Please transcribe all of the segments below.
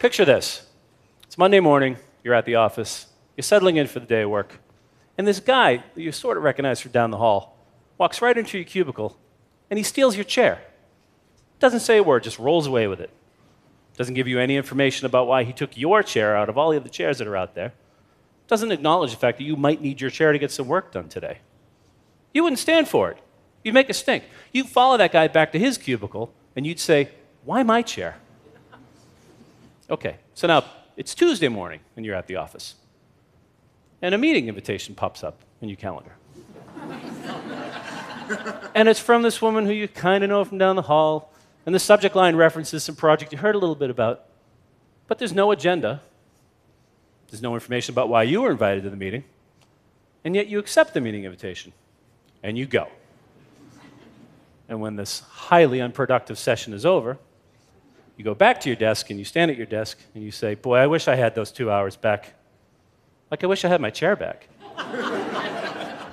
Picture this it's Monday morning, you're at the office, you're settling in for the day of work, and this guy that you sort of recognize from down the hall walks right into your cubicle and he steals your chair. Doesn't say a word, just rolls away with it. Doesn't give you any information about why he took your chair out of all the other chairs that are out there. Doesn't acknowledge the fact that you might need your chair to get some work done today. You wouldn't stand for it. You'd make a stink. You'd follow that guy back to his cubicle and you'd say, Why my chair? Okay, so now it's Tuesday morning and you're at the office. And a meeting invitation pops up in your calendar. and it's from this woman who you kind of know from down the hall. And the subject line references some project you heard a little bit about. But there's no agenda. There's no information about why you were invited to the meeting. And yet you accept the meeting invitation and you go. And when this highly unproductive session is over, you go back to your desk and you stand at your desk and you say, Boy, I wish I had those two hours back. Like I wish I had my chair back.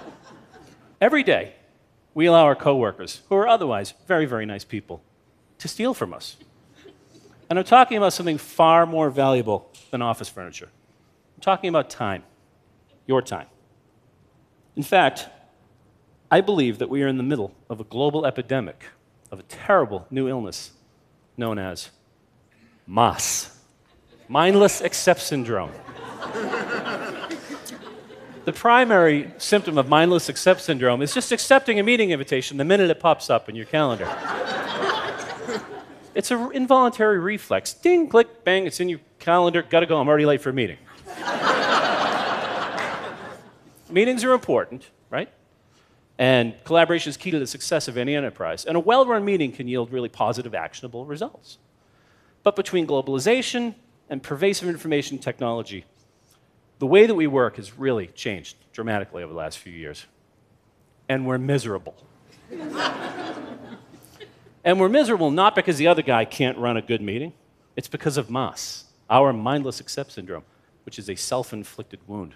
Every day, we allow our coworkers, who are otherwise very, very nice people, to steal from us. And I'm talking about something far more valuable than office furniture. I'm talking about time, your time. In fact, I believe that we are in the middle of a global epidemic of a terrible new illness known as MAS, mindless accept syndrome. the primary symptom of mindless accept syndrome is just accepting a meeting invitation the minute it pops up in your calendar. it's an involuntary reflex. Ding, click, bang, it's in your calendar. Gotta go, I'm already late for a meeting. Meetings are important, right? And collaboration is key to the success of any enterprise. And a well run meeting can yield really positive, actionable results. But between globalization and pervasive information technology, the way that we work has really changed dramatically over the last few years. And we're miserable. and we're miserable not because the other guy can't run a good meeting, it's because of MAS, our mindless accept syndrome, which is a self inflicted wound.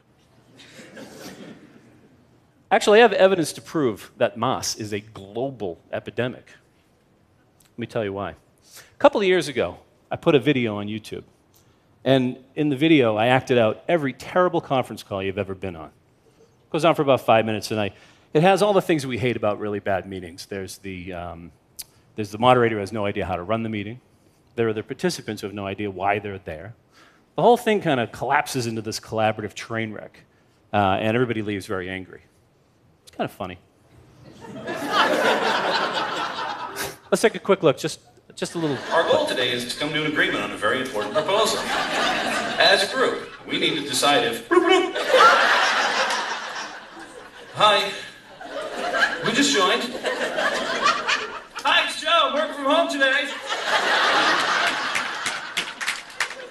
Actually, I have evidence to prove that MAS is a global epidemic. Let me tell you why. A couple of years ago, I put a video on YouTube. And in the video, I acted out every terrible conference call you've ever been on. It goes on for about five minutes, and I, it has all the things we hate about really bad meetings. There's the, um, there's the moderator who has no idea how to run the meeting. There are the participants who have no idea why they're there. The whole thing kind of collapses into this collaborative train wreck, uh, and everybody leaves very angry It's kind of funny. Let's take a quick look, just, just a little. Our goal today is to come to an agreement on a very important proposal. As a group, we need to decide if. Hi. Who just joined? Hi, it's Joe. I'm working from home today.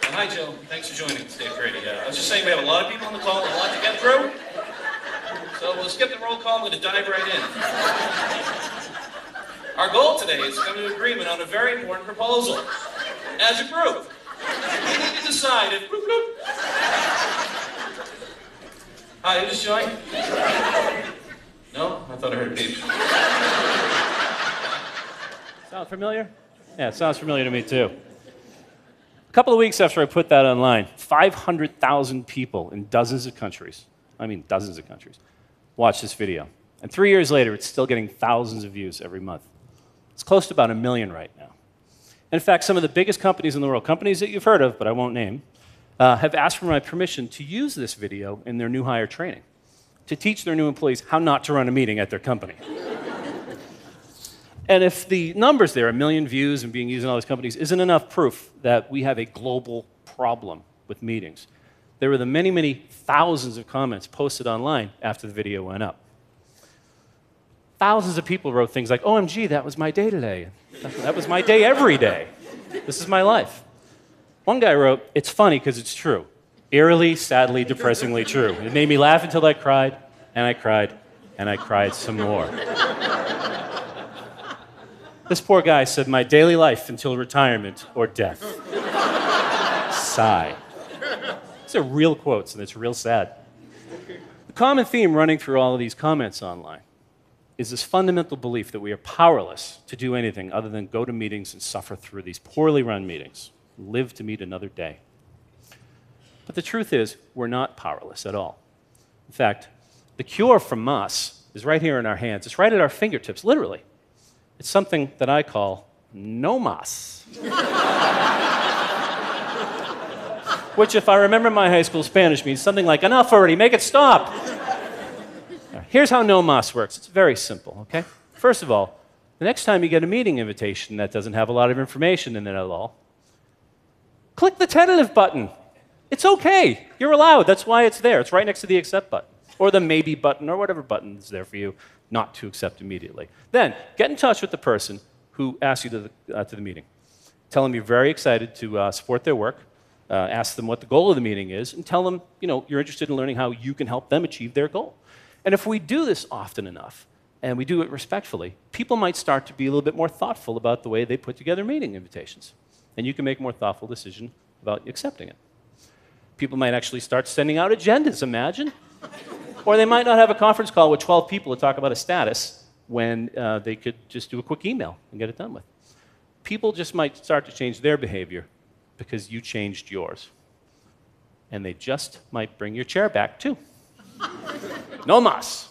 Uh, hi, Joe. Thanks for joining. It's Dave Grady. Uh, I was just saying we have a lot of people on the call, a lot to get through. So we'll skip the roll call. I'm going to dive right in. Our goal today is to come to agreement on a very important proposal. As a group, we need to decide if. Bloop, bloop. Hi, who just joined? No? I thought I heard a beep. Sound familiar? Yeah, it sounds familiar to me too. A couple of weeks after I put that online, 500,000 people in dozens of countries, I mean dozens of countries, watched this video. And three years later, it's still getting thousands of views every month. It's close to about a million right now. In fact, some of the biggest companies in the world, companies that you've heard of, but I won't name, uh, have asked for my permission to use this video in their new hire training, to teach their new employees how not to run a meeting at their company. and if the numbers there, a million views and being used in all these companies, isn't enough proof that we have a global problem with meetings, there were the many, many thousands of comments posted online after the video went up. Thousands of people wrote things like, OMG, that was my day today. That was my day every day. This is my life. One guy wrote, It's funny because it's true. Eerily, sadly, depressingly true. It made me laugh until I cried, and I cried, and I cried some more. this poor guy said, My daily life until retirement or death. Sigh. These are real quotes, and it's real sad. The common theme running through all of these comments online is this fundamental belief that we are powerless to do anything other than go to meetings and suffer through these poorly run meetings. live to meet another day. But the truth is, we're not powerless at all. In fact, the cure from us is right here in our hands. It's right at our fingertips, literally. It's something that I call no mas. Which, if I remember my high school Spanish, means something like enough already, make it stop. Here's how no mas works it's very simple, okay? First of all, the next time you get a meeting invitation that doesn't have a lot of information in it at all, click the tentative button. It's okay. You're allowed. That's why it's there. It's right next to the accept button or the maybe button or whatever button is there for you not to accept immediately. Then get in touch with the person who asked you to the, uh, to the meeting. Tell them you're very excited to uh, support their work. Uh, ask them what the goal of the meeting is, and tell them you know you're interested in learning how you can help them achieve their goal. And if we do this often enough, and we do it respectfully, people might start to be a little bit more thoughtful about the way they put together meeting invitations. And you can make a more thoughtful decision about accepting it. People might actually start sending out agendas, imagine. or they might not have a conference call with 12 people to talk about a status when uh, they could just do a quick email and get it done with. People just might start to change their behavior because you changed yours. And they just might bring your chair back too. no mas.